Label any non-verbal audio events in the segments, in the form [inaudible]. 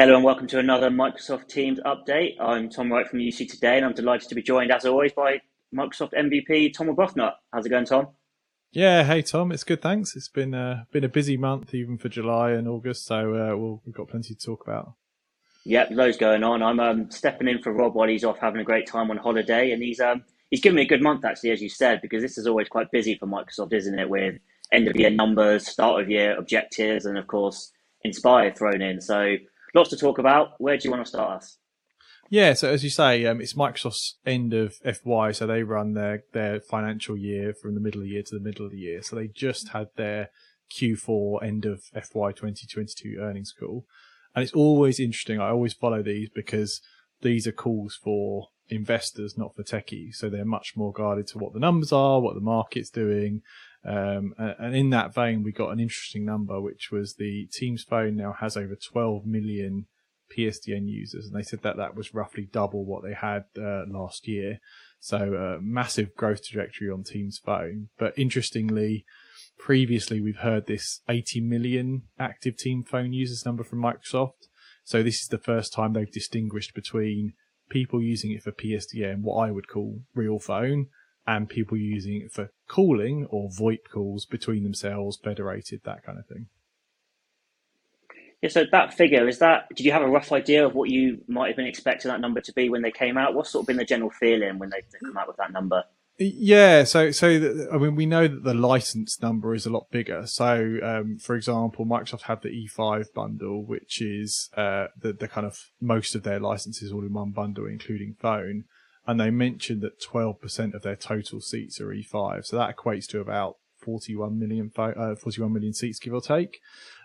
Hello and welcome to another Microsoft Teams update. I'm Tom Wright from UC Today, and I'm delighted to be joined, as always, by Microsoft MVP Tom Arbuthnot. How's it going, Tom? Yeah, hey Tom, it's good. Thanks. It's been uh, been a busy month, even for July and August, so uh, we'll, we've got plenty to talk about. Yep, loads going on. I'm um, stepping in for Rob while he's off having a great time on holiday, and he's um, he's given me a good month actually, as you said, because this is always quite busy for Microsoft, isn't it? With end of year numbers, start of year objectives, and of course Inspire thrown in. So lots to talk about. Where do you want to start us? Yeah, so as you say, um, it's Microsoft's end of FY, so they run their, their financial year from the middle of the year to the middle of the year. So they just had their Q4 end of FY 2022 earnings call. And it's always interesting. I always follow these because these are calls for investors, not for techies. So they're much more guided to what the numbers are, what the market's doing. Um, and in that vein, we got an interesting number, which was the Teams phone now has over 12 million PSTN users, and they said that that was roughly double what they had uh, last year. So uh, massive growth trajectory on Teams phone. But interestingly, previously we've heard this 80 million active Team phone users number from Microsoft. So this is the first time they've distinguished between people using it for PSTN, what I would call real phone, and people using it for calling or VoIP calls between themselves, federated, that kind of thing. Yeah, so that figure is that. Did you have a rough idea of what you might have been expecting that number to be when they came out? What's sort of been the general feeling when they, they come out with that number? Yeah, so so the, I mean we know that the license number is a lot bigger. So um, for example, Microsoft had the E5 bundle, which is uh, the the kind of most of their licenses all in one bundle, including phone. And they mentioned that 12% of their total seats are E5, so that equates to about 41 million uh, 41 million seats, give or take.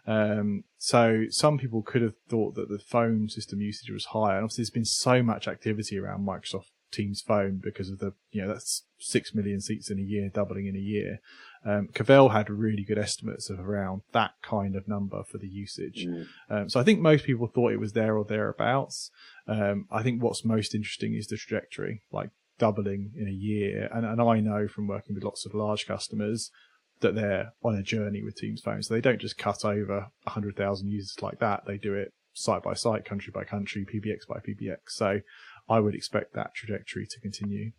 Um, so some people could have thought that the phone system usage was higher. And obviously, there's been so much activity around Microsoft Teams Phone because of the, you know, that's six million seats in a year, doubling in a year. Um, Cavell had really good estimates of around that kind of number for the usage. Mm. Um, so I think most people thought it was there or thereabouts. Um, I think what's most interesting is the trajectory, like doubling in a year. And, and I know from working with lots of large customers that they're on a journey with Teams Phone. So they don't just cut over 100,000 users like that. They do it site by site, country by country, PBX by PBX. So I would expect that trajectory to continue.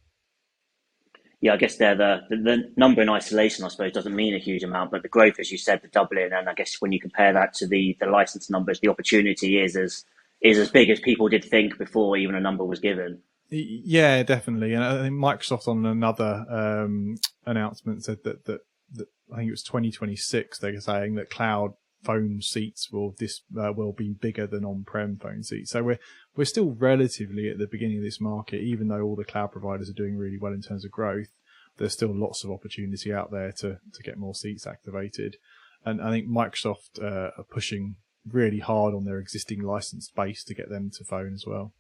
Yeah, I guess they're the, the, the number in isolation, I suppose, doesn't mean a huge amount, but the growth, as you said, the doubling, and I guess when you compare that to the the license numbers, the opportunity is as is as big as people did think before even a number was given. Yeah, definitely, and I think Microsoft on another um, announcement said that, that that I think it was 2026. They're saying that cloud phone seats will this uh, will be bigger than on-prem phone seats. So we're we're still relatively at the beginning of this market, even though all the cloud providers are doing really well in terms of growth. There's still lots of opportunity out there to to get more seats activated, and I think Microsoft uh, are pushing really hard on their existing licensed base to get them to phone as well.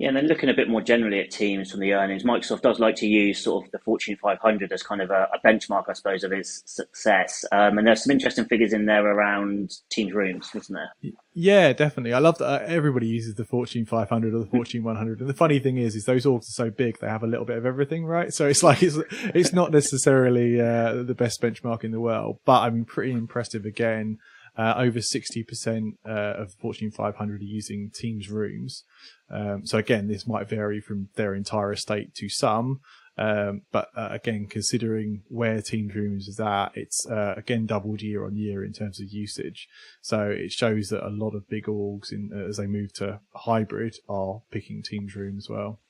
Yeah, and then looking a bit more generally at teams from the earnings, Microsoft does like to use sort of the Fortune 500 as kind of a, a benchmark, I suppose, of its success. Um, and there's some interesting figures in there around Teams rooms, isn't there? Yeah, definitely. I love that uh, everybody uses the Fortune 500 or the [laughs] Fortune 100. And the funny thing is, is those orgs are so big, they have a little bit of everything, right? So it's [laughs] like, it's, it's not necessarily uh, the best benchmark in the world, but I'm pretty impressive again. Uh, over 60% uh, of Fortune 500 are using Teams rooms. Um, so again, this might vary from their entire estate to some. Um, but uh, again, considering where Teams Rooms is at, it's uh, again doubled year on year in terms of usage. So it shows that a lot of big orgs, in, uh, as they move to hybrid, are picking Teams Room as well.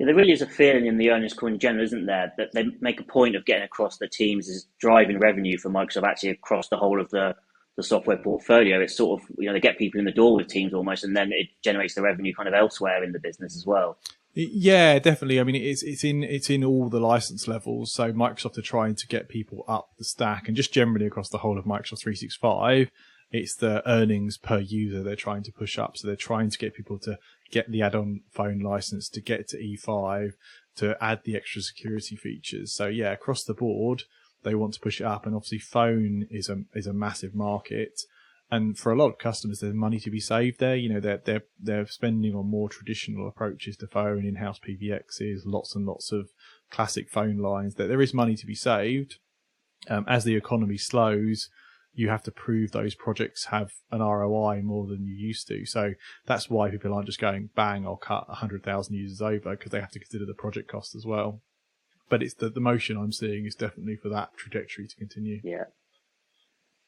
Yeah, there really is a feeling in the earnings call in general, isn't there, that they make a point of getting across the teams is driving revenue for Microsoft actually across the whole of the the software portfolio, it's sort of you know they get people in the door with teams almost, and then it generates the revenue kind of elsewhere in the business as well. Yeah, definitely. I mean, it's it's in it's in all the license levels. So Microsoft are trying to get people up the stack, and just generally across the whole of Microsoft 365, it's the earnings per user they're trying to push up. So they're trying to get people to get the add-on phone license, to get to E5, to add the extra security features. So yeah, across the board, they want to push it up. And obviously, phone is a is a massive market, and for a lot of customers, there's money to be saved there. You know, they're they're they're spending on more traditional approaches to phone, in-house PBXs, lots and lots of classic phone lines. That there is money to be saved um, as the economy slows. You have to prove those projects have an ROI more than you used to. So that's why people aren't just going bang, I'll cut 100,000 users over because they have to consider the project cost as well. But it's the, the motion I'm seeing is definitely for that trajectory to continue. Yeah.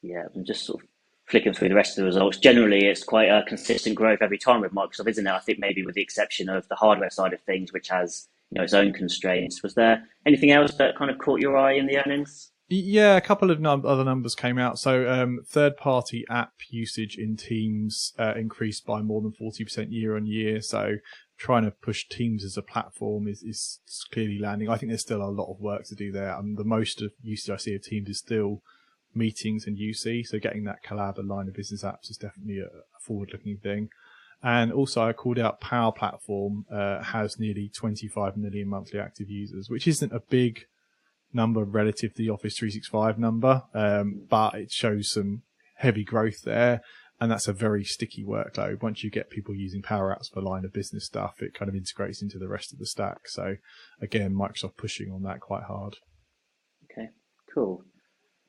Yeah. I'm just sort of flicking through the rest of the results. Generally, it's quite a consistent growth every time with Microsoft, isn't it? I think maybe with the exception of the hardware side of things, which has you know its own constraints. Was there anything else that kind of caught your eye in the earnings? Yeah, a couple of num- other numbers came out. So, um, third-party app usage in Teams uh, increased by more than forty percent year on year. So, trying to push Teams as a platform is, is clearly landing. I think there's still a lot of work to do there. Um, the most of usage I see of Teams is still meetings and UC. So, getting that collab line of business apps is definitely a, a forward-looking thing. And also, I called out Power Platform uh, has nearly 25 million monthly active users, which isn't a big number relative to the Office 365 number, um, but it shows some heavy growth there. And that's a very sticky workload. Once you get people using Power Apps for line of business stuff, it kind of integrates into the rest of the stack. So again, Microsoft pushing on that quite hard. Okay, cool.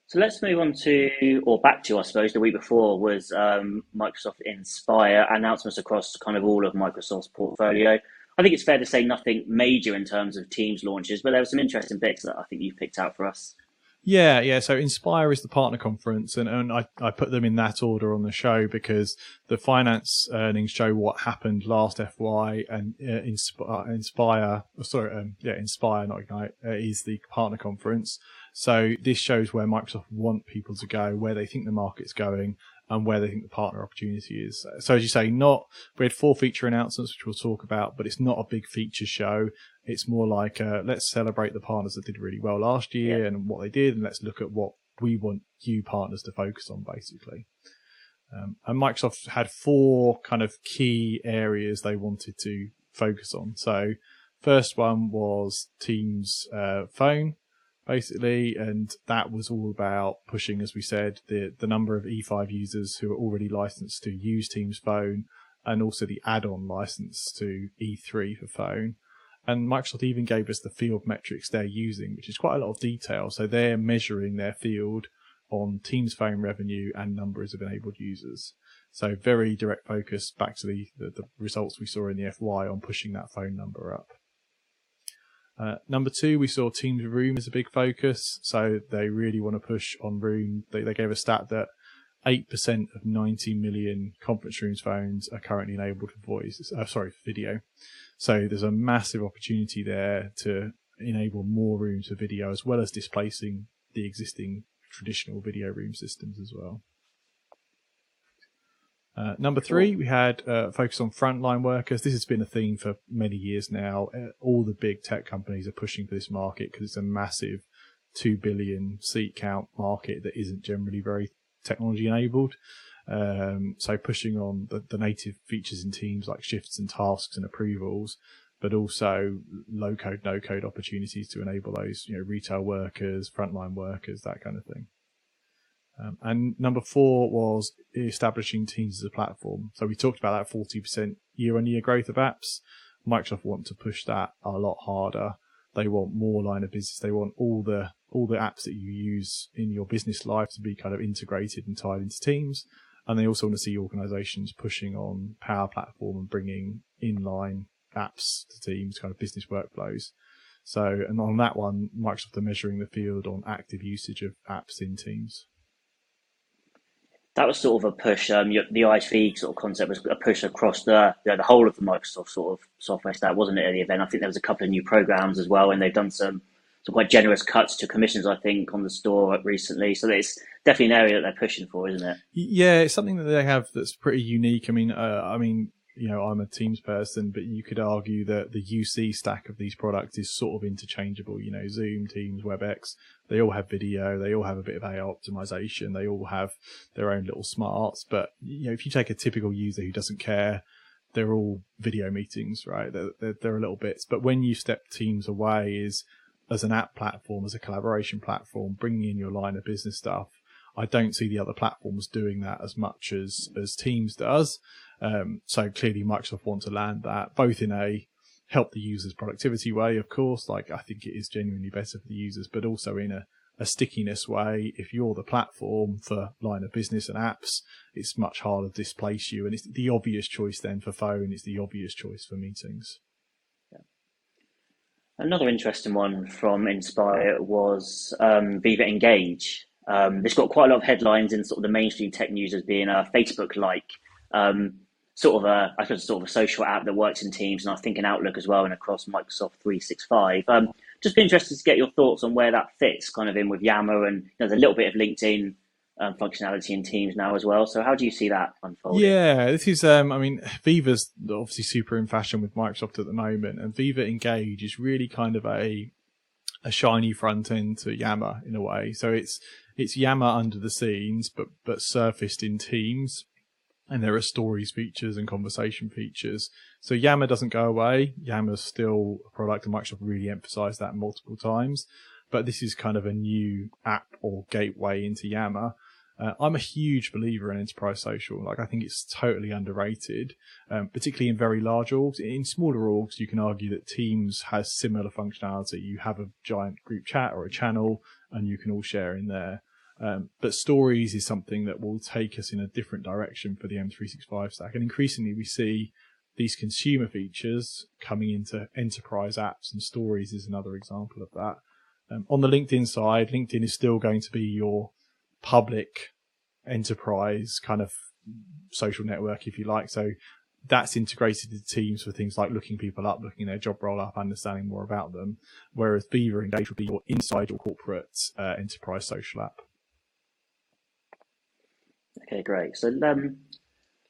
So let's move on to, or back to, I suppose, the week before was um, Microsoft Inspire announcements across kind of all of Microsoft's portfolio. I think it's fair to say nothing major in terms of Teams launches, but there were some interesting bits that I think you picked out for us. Yeah, yeah. So Inspire is the partner conference, and, and I, I put them in that order on the show because the finance earnings show what happened last FY, and uh, Inspire, Inspire, sorry, um, yeah, Inspire, not Ignite, uh, is the partner conference. So this shows where Microsoft want people to go, where they think the market's going, and where they think the partner opportunity is. So as you say, not we had four feature announcements, which we'll talk about, but it's not a big feature show. It's more like uh, let's celebrate the partners that did really well last year yeah. and what they did, and let's look at what we want you partners to focus on, basically. Um, and Microsoft had four kind of key areas they wanted to focus on. So first one was Teams uh, phone basically, and that was all about pushing, as we said, the the number of E5 users who are already licensed to use Teams Phone, and also the add-on license to E3 for phone. And Microsoft even gave us the field metrics they're using, which is quite a lot of detail. So they're measuring their field on Teams Phone revenue and numbers of enabled users. So very direct focus back to the, the, the results we saw in the FY on pushing that phone number up. Uh, number two, we saw Teams Room as a big focus, so they really want to push on Room. They, they gave a stat that 8% of 90 million conference rooms phones are currently enabled for voice, uh, sorry, for video. So there's a massive opportunity there to enable more rooms for video as well as displacing the existing traditional video room systems as well. Uh, number three, we had uh, focus on frontline workers. This has been a theme for many years now. Uh, all the big tech companies are pushing for this market because it's a massive 2 billion seat count market that isn't generally very technology enabled. Um, so pushing on the, the, native features in teams like shifts and tasks and approvals, but also low code, no code opportunities to enable those, you know, retail workers, frontline workers, that kind of thing. Um, and number four was establishing Teams as a platform. So we talked about that 40% year on year growth of apps. Microsoft want to push that a lot harder. They want more line of business. They want all the all the apps that you use in your business life to be kind of integrated and tied into Teams. And they also want to see organizations pushing on Power Platform and bringing inline apps to Teams, kind of business workflows. So, and on that one, Microsoft are measuring the field on active usage of apps in Teams that was sort of a push. Um, the ISV sort of concept was a push across the you know, the whole of the Microsoft sort of software stack, wasn't it? At the event, I think there was a couple of new programs as well, and they've done some some quite generous cuts to commissions, I think, on the store recently. So it's definitely an area that they're pushing for, isn't it? Yeah, it's something that they have that's pretty unique. I mean, uh, I mean, you know, I'm a Teams person, but you could argue that the UC stack of these products is sort of interchangeable. You know, Zoom, Teams, WebEx, they all have video, they all have a bit of AI optimization, they all have their own little smarts. But, you know, if you take a typical user who doesn't care, they're all video meetings, right? They're, they're, they're a little bits. But when you step Teams away is as an app platform, as a collaboration platform, bringing in your line of business stuff, I don't see the other platforms doing that as much as as Teams does. Um, so clearly, Microsoft want to land that both in a help the users productivity way, of course. Like I think it is genuinely better for the users, but also in a a stickiness way, if you're the platform for line of business and apps, it's much harder to displace you. And it's the obvious choice then for phone, it's the obvious choice for meetings. Another interesting one from Inspire was um, Viva Engage. Um, this got quite a lot of headlines in sort of the mainstream tech news as being a Facebook-like um, sort of a, I suppose, sort of a social app that works in Teams, and I think in Outlook as well, and across Microsoft 365. Um, just be interested to get your thoughts on where that fits, kind of in with Yammer, and there's a little bit of LinkedIn um, functionality in Teams now as well. So how do you see that unfolding? Yeah, this is. Um, I mean, Viva's obviously super in fashion with Microsoft at the moment, and Viva Engage is really kind of a a shiny front end to Yammer in a way. So it's it's Yammer under the scenes, but but surfaced in Teams. And there are stories features and conversation features. So Yammer doesn't go away. Yammer's still a product, and Microsoft really emphasized that multiple times. But this is kind of a new app or gateway into Yammer uh, I'm a huge believer in enterprise social. Like, I think it's totally underrated, um, particularly in very large orgs. In smaller orgs, you can argue that Teams has similar functionality. You have a giant group chat or a channel, and you can all share in there. Um, but stories is something that will take us in a different direction for the M365 stack. And increasingly, we see these consumer features coming into enterprise apps, and stories is another example of that. Um, on the LinkedIn side, LinkedIn is still going to be your public enterprise kind of social network, if you like. So that's integrated into Teams for things like looking people up, looking their job role up, understanding more about them. Whereas Viva Engage would be your inside your corporate uh, enterprise social app. Okay, great. So um,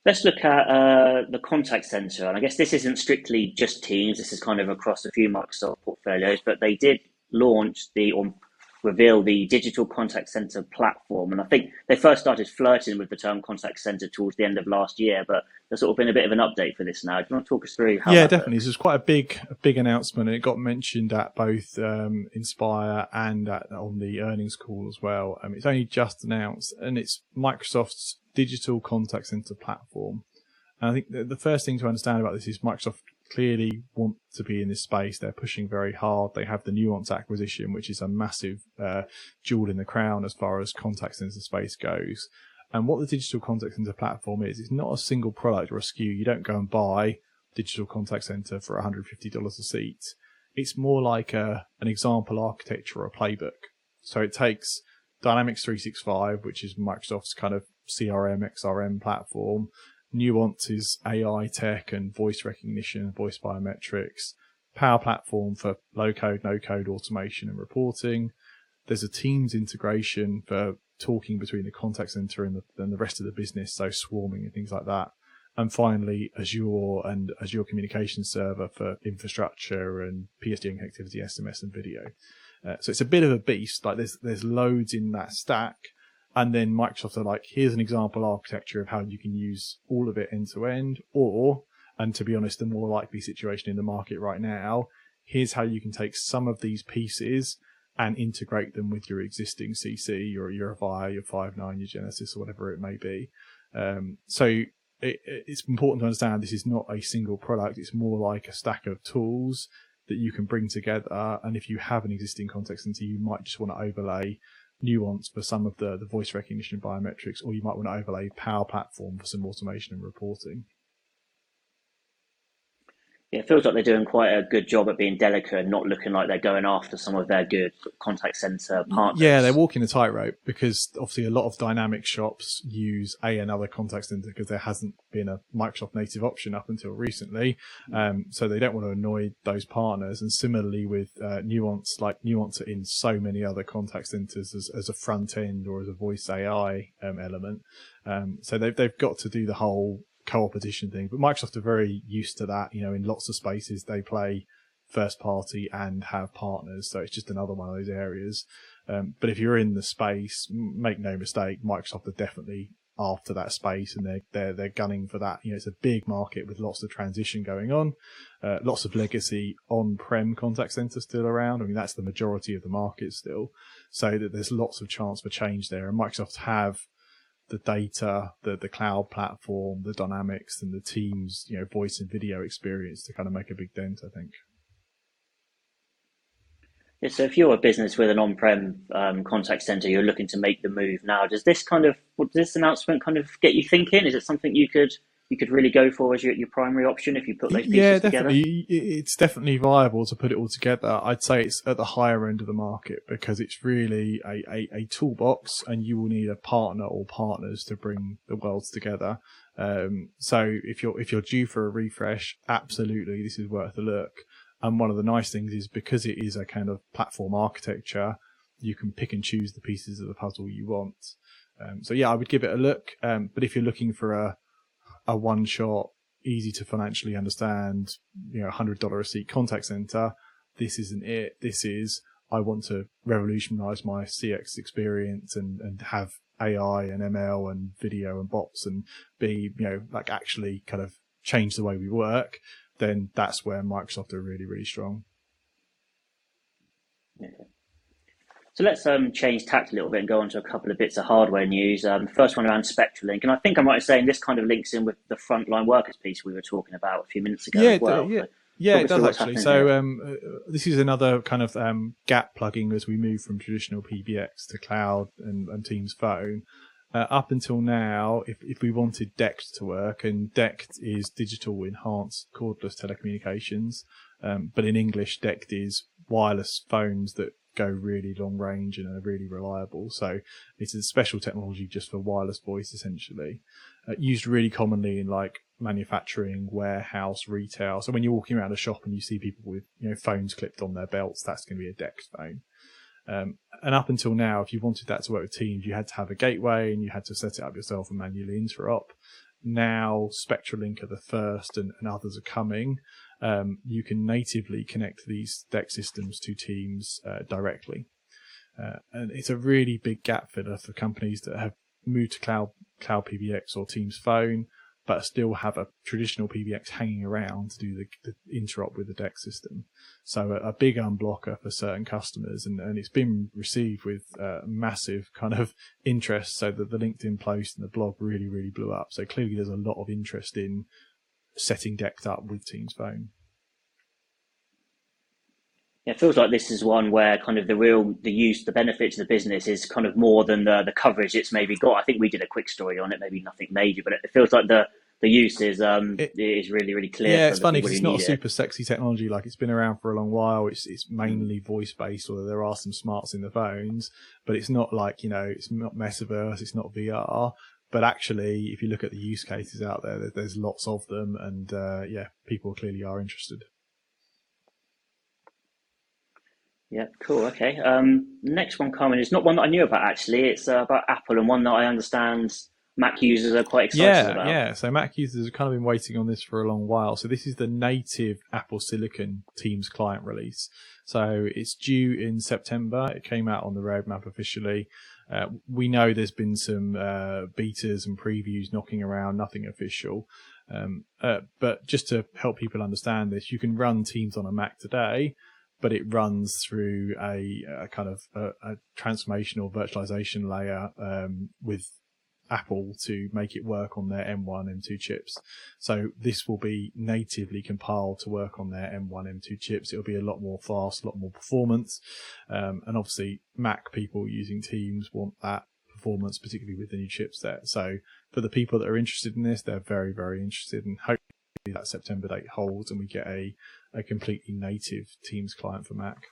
let's look at uh, the contact center. And I guess this isn't strictly just Teams. This is kind of across a few Microsoft portfolios, but they did launch the, or reveal the digital contact center platform. And I think they first started flirting with the term contact center towards the end of last year, but there's sort of been a bit of an update for this now. Do you want to talk us through how? Yeah, definitely. This was quite a big, a big announcement, it got mentioned at both um, Inspire and at, on the earnings call as well. Um, it's only just announced, and it's Microsoft's digital contact center platform. And I think the, the first thing to understand about this is Microsoft clearly want to be in this space. They're pushing very hard. They have the Nuance acquisition, which is a massive uh, jewel in the crown as far as contact center space goes. And what the digital contact center platform is, it's not a single product or a SKU. You don't go and buy digital contact center for $150 a seat. It's more like a, an example architecture or a playbook. So it takes Dynamics 365, which is Microsoft's kind of CRM, XRM platform, Nuance's AI tech and voice recognition, voice biometrics, Power Platform for low code, no code automation and reporting. There's a Teams integration for talking between the contact center and the, and the rest of the business, so swarming and things like that. And finally, Azure and Azure Communication Server for infrastructure and PSTN connectivity, SMS and video. Uh, so it's a bit of a beast. Like there's there's loads in that stack and then Microsoft are like, here's an example architecture of how you can use all of it end to end, or, and to be honest, the more likely situation in the market right now, here's how you can take some of these pieces and integrate them with your existing CC, your your Avaya, your Five9, your Genesys, or whatever it may be. Um, so it, it's important to understand this is not a single product; it's more like a stack of tools that you can bring together. And if you have an existing context center, you might just want to overlay nuance for some of the, the voice recognition biometrics, or you might want to overlay Power Platform for some automation and reporting it feels like they're doing quite a good job at being delicate and not looking like they're going after some of their good contact center partners. Yeah, they're walking a tightrope because obviously a lot of dynamic shops use a another contact center because there hasn't been a Microsoft native option up until recently. Um, so they don't want to annoy those partners. And similarly with uh, Nuance, like Nuance in so many other contact centers as, as a front end or as a voice AI um, element. Um, so they've they've got to do the whole co-opetition thing. But Microsoft are very used to that. You know, in lots of spaces they play first party and have partners, so it's just another one of those areas. Um, but if you're in the space, make no mistake, Microsoft are definitely after that space and they're they're they're gunning for that. You know, it's a big market with lots of transition going on, uh, lots of legacy on-prem contact center still around. I mean, that's the majority of the market still, so that there's lots of chance for change there. And Microsoft have the data, the the cloud platform, the dynamics, and the team's you know voice and video experience to kind of make a big dent. I think. Yeah, so if you're a business with an on-prem um, contact center, you're looking to make the move now. Does this kind of, does this announcement kind of get you thinking? Is it something you could you could really go for as your, your primary option if you put those pieces yeah, together? definitely. It's definitely viable to put it all together. I'd say it's at the higher end of the market because it's really a, a, a toolbox and you will need a partner or partners to bring the worlds together. Um, so if you're, if you're due for a refresh, absolutely, this is worth a look. And one of the nice things is because it is a kind of platform architecture, you can pick and choose the pieces of the puzzle you want. Um, so yeah, I would give it a look. Um, but if you're looking for a, a one shot, easy to financially understand, you know, hundred dollar a seat contact center. This isn't it. This is I want to revolutionize my CX experience and, and have AI and ML and video and bots and be, you know, like actually kind of change the way we work. Then that's where Microsoft are really, really strong. So let's um, change tact a little bit and go on to a couple of bits of hardware news. Um, first one around SpectraLink, and I think I'm right in saying this kind of links in with the frontline workers piece we were talking about a few minutes ago yeah, as well. Yeah, yeah, it does actually. So um, uh, this is another kind of um, gap plugging as we move from traditional PBX to cloud and, and Teams Phone. Uh, up until now, if, if we wanted DECT to work, and DECT is digital enhanced cordless telecommunications, um, but in English, DECT is wireless phones that go really long range and are really reliable. So it's a special technology just for wireless voice, essentially, uh, used really commonly in like manufacturing, warehouse, retail. So when you're walking around a shop and you see people with you know phones clipped on their belts, that's going to be a DECT phone. Um, and up until now, if you wanted that to work with Teams, you had to have a gateway and you had to set it up yourself and manually interop. Now SpectraLink are the first and, and others are coming. Um, you can natively connect these DECT systems to Teams uh, directly. Uh, and it's a really big gap filler for companies that have moved to cloud, cloud PBX or Teams phone but still have a traditional PBX hanging around to do the, the interop with the DECT system. So a, a, big unblocker for certain customers, and, and it's been received with uh, massive kind of interest. So that the LinkedIn post and the blog really, really blew up. So clearly, there's a lot of interest in setting DECT up with Teams Phone. Yeah, it feels like this is one where kind of the real the use, the benefit of the business is kind of more than the the coverage it's maybe got. I think we did a quick story on it, maybe nothing major, but it feels like the the use is um it, is really really clear. Yeah, it's funny because it's not a super it. sexy technology. Like it's been around for a long while. It's it's mainly voice based, although there are some smarts in the phones. But it's not like you know, it's not metaverse, it's not VR. But actually, if you look at the use cases out there, there's lots of them, and uh, yeah, people clearly are interested. Yeah, cool. Okay. Um, next one coming is not one that I knew about actually. It's uh, about Apple and one that I understand Mac users are quite excited yeah, about. Yeah, So Mac users have kind of been waiting on this for a long while. So this is the native Apple Silicon Teams client release. So it's due in September. It came out on the roadmap officially. Uh, we know there's been some uh, betas and previews knocking around, nothing official. Um, uh, but just to help people understand this, you can run Teams on a Mac today but it runs through a, a kind of a, a, transformational virtualization layer um, with Apple to make it work on their M1, M2 chips. So this will be natively compiled to work on their M1, M2 chips. It'll be a lot more fast, a lot more performance. Um, and obviously Mac people using Teams want that performance, particularly with the new chipset. So for the people that are interested in this, they're very, very interested and hopefully that September date holds and we get a a completely native Teams client for Mac.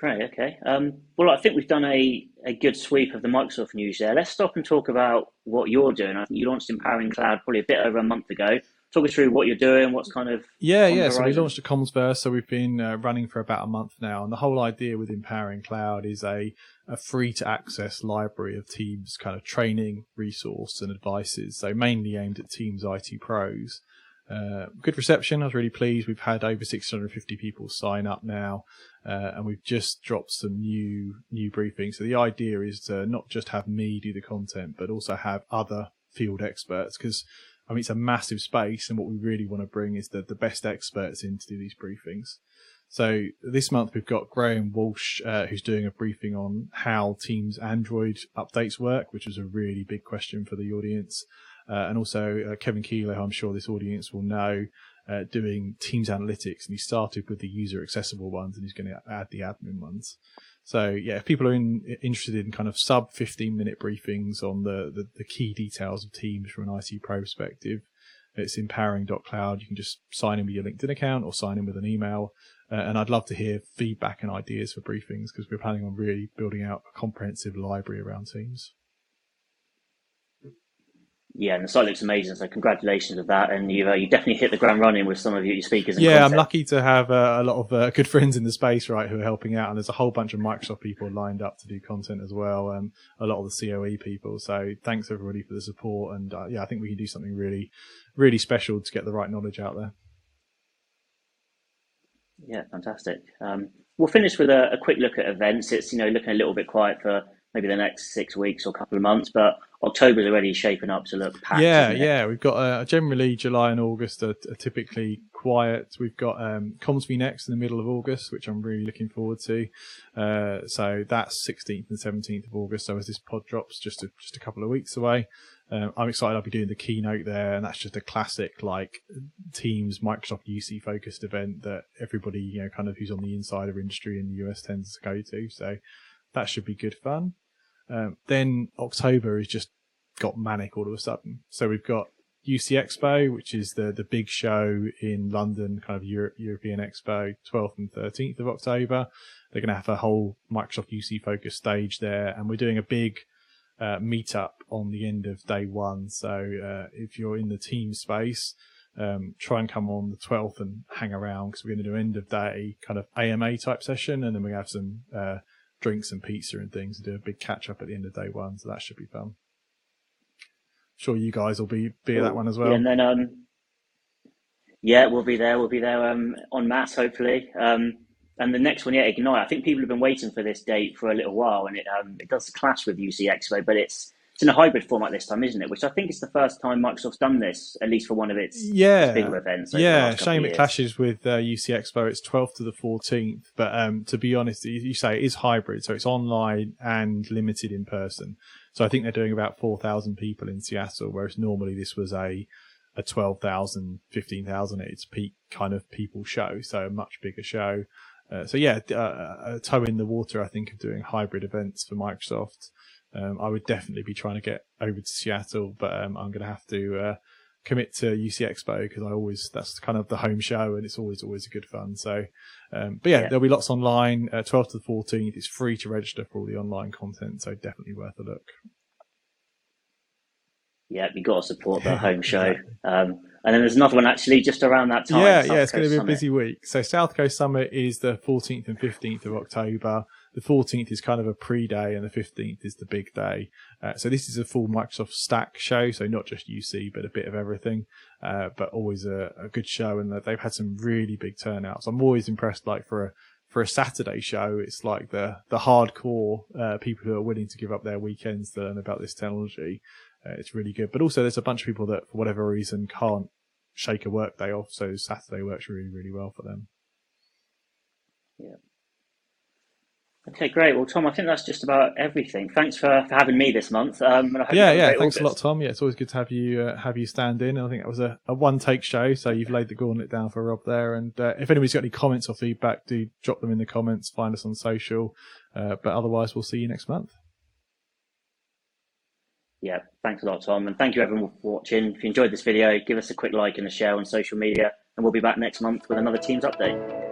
Great. Okay. Um, well, I think we've done a, a good sweep of the Microsoft news there. Let's stop and talk about what you're doing. I think you launched Empowering Cloud probably a bit over a month ago. Talk us through what you're doing. What's kind of yeah, yeah. So we launched a Commsverse. So we've been uh, running for about a month now, and the whole idea with Empowering Cloud is a a free to access library of Teams kind of training, resource, and advices. So mainly aimed at Teams IT pros. Uh, good reception. I was really pleased. We've had over 650 people sign up now, uh, and we've just dropped some new new briefings. So the idea is to not just have me do the content, but also have other field experts because I mean it's a massive space, and what we really want to bring is the the best experts in to do these briefings. So this month we've got Graham Walsh, uh, who's doing a briefing on how Teams Android updates work, which was a really big question for the audience. Uh, and also uh, Kevin Kieller, I'm sure this audience will know, uh, doing Teams analytics, and he started with the user accessible ones, and he's going to add the admin ones. So yeah, if people are in, interested in kind of sub 15 minute briefings on the, the, the key details of Teams from an IT pro perspective, it's empowering.cloud. You can just sign in with your LinkedIn account or sign in with an email. Uh, and I'd love to hear feedback and ideas for briefings because we're planning on really building out a comprehensive library around Teams. Yeah, and the site looks amazing. So congratulations with that, and you uh, you definitely hit the ground running with some of your speakers. yeah, content. I'm lucky to have uh, a lot of uh, good friends in the space, right, who are helping out, and there's a whole bunch of Microsoft people lined up to do content as well, and a lot of the COE people. So thanks everybody for the support, and uh, yeah, I think we can do something really, really special to get the right knowledge out there. Yeah, fantastic. Um, we'll finish with a, a, quick look at events. It's you know looking a little bit quiet for maybe the next six weeks or couple of months, but October's already shaping up to look packed. Yeah, yeah. We've got uh, generally July and August are, are typically quiet. We've got um, next in the middle of August, which I'm really looking forward to. Uh, so that's 16th and 17th of August. So as this pod drops, just a, just a couple of weeks away. Um, I'm excited. I'll be doing the keynote there, and that's just a classic like Teams Microsoft UC focused event that everybody you know kind of who's on the insider industry in the US tends to go to. So that should be good fun. Um, then October has just got manic all of a sudden. So we've got UC Expo, which is the the big show in London, kind of Euro- European Expo, 12th and 13th of October. They're going to have a whole Microsoft UC focused stage there, and we're doing a big uh, meetup on the end of day one. So uh, if you're in the team space, um, try and come on the 12th and hang around because we're going to do end of day kind of AMA type session, and then we have some uh, drinks and pizza and things and do a big catch up at the end of day one. So that should be fun. Sure, you guys will be be at that one as well. Yeah, and then um, yeah, we'll be there. We'll be there um on mass hopefully. Um, and the next one, yeah, Ignite. I think people have been waiting for this date for a little while, and it um it does clash with UC Expo, but it's it's in a hybrid format this time, isn't it? Which I think is the first time Microsoft's done this, at least for one of its, yeah. bigger events. Yeah, shame it clashes with uh, UC Expo. It's 12th to the 14th, but um, to be honest, you say it is hybrid, so it's online and limited in person. So I think they're doing about 4,000 people in Seattle, whereas normally this was a a 12,000, 15,000 at its peak kind of people show, so a much bigger show. Uh, so yeah, uh, a toe in the water, I think, of doing hybrid events for Microsoft. Um, I would definitely be trying to get over to Seattle, but um, I'm going to have to uh, commit to UC Expo because I always that's kind of the home show and it's always always a good fun. So, um, but yeah, yeah, there'll be lots online. Uh, 12th to the 14th. It's free to register for all the online content, so definitely worth a look. Yeah, you got to support the [laughs] home show. Um, and then there's another one actually just around that time. Yeah, South yeah, it's Coast going to be Summit. a busy week. So South Coast Summit is the 14th and 15th of October the 14th is kind of a pre-day and the 15th is the big day. Uh, so this is a full Microsoft stack show. So not just UC, but a bit of everything. Uh, but always a, a, good show and they've had some really big turnouts. I'm always impressed, like for a, for a Saturday show, it's like the, the hardcore, uh, people who are willing to give up their weekends to learn about this technology. Uh, it's really good. But also there's a bunch of people that for whatever reason can't shake a work day off. So Saturday works really, really well for them. Yeah. Okay, great. Well, Tom, I think that's just about everything. Thanks for, for having me this month. Um, yeah, yeah. Thanks August. a lot, Tom. Yeah, it's always good to have you uh, have you stand in. And I think that was a, a one take show, so you've laid the gauntlet down for Rob there. And uh, if anybody's got any comments or feedback, do drop them in the comments. Find us on social. Uh, but otherwise, we'll see you next month. Yeah, thanks a lot, Tom, and thank you everyone for watching. If you enjoyed this video, give us a quick like and a share on social media, and we'll be back next month with another Teams update.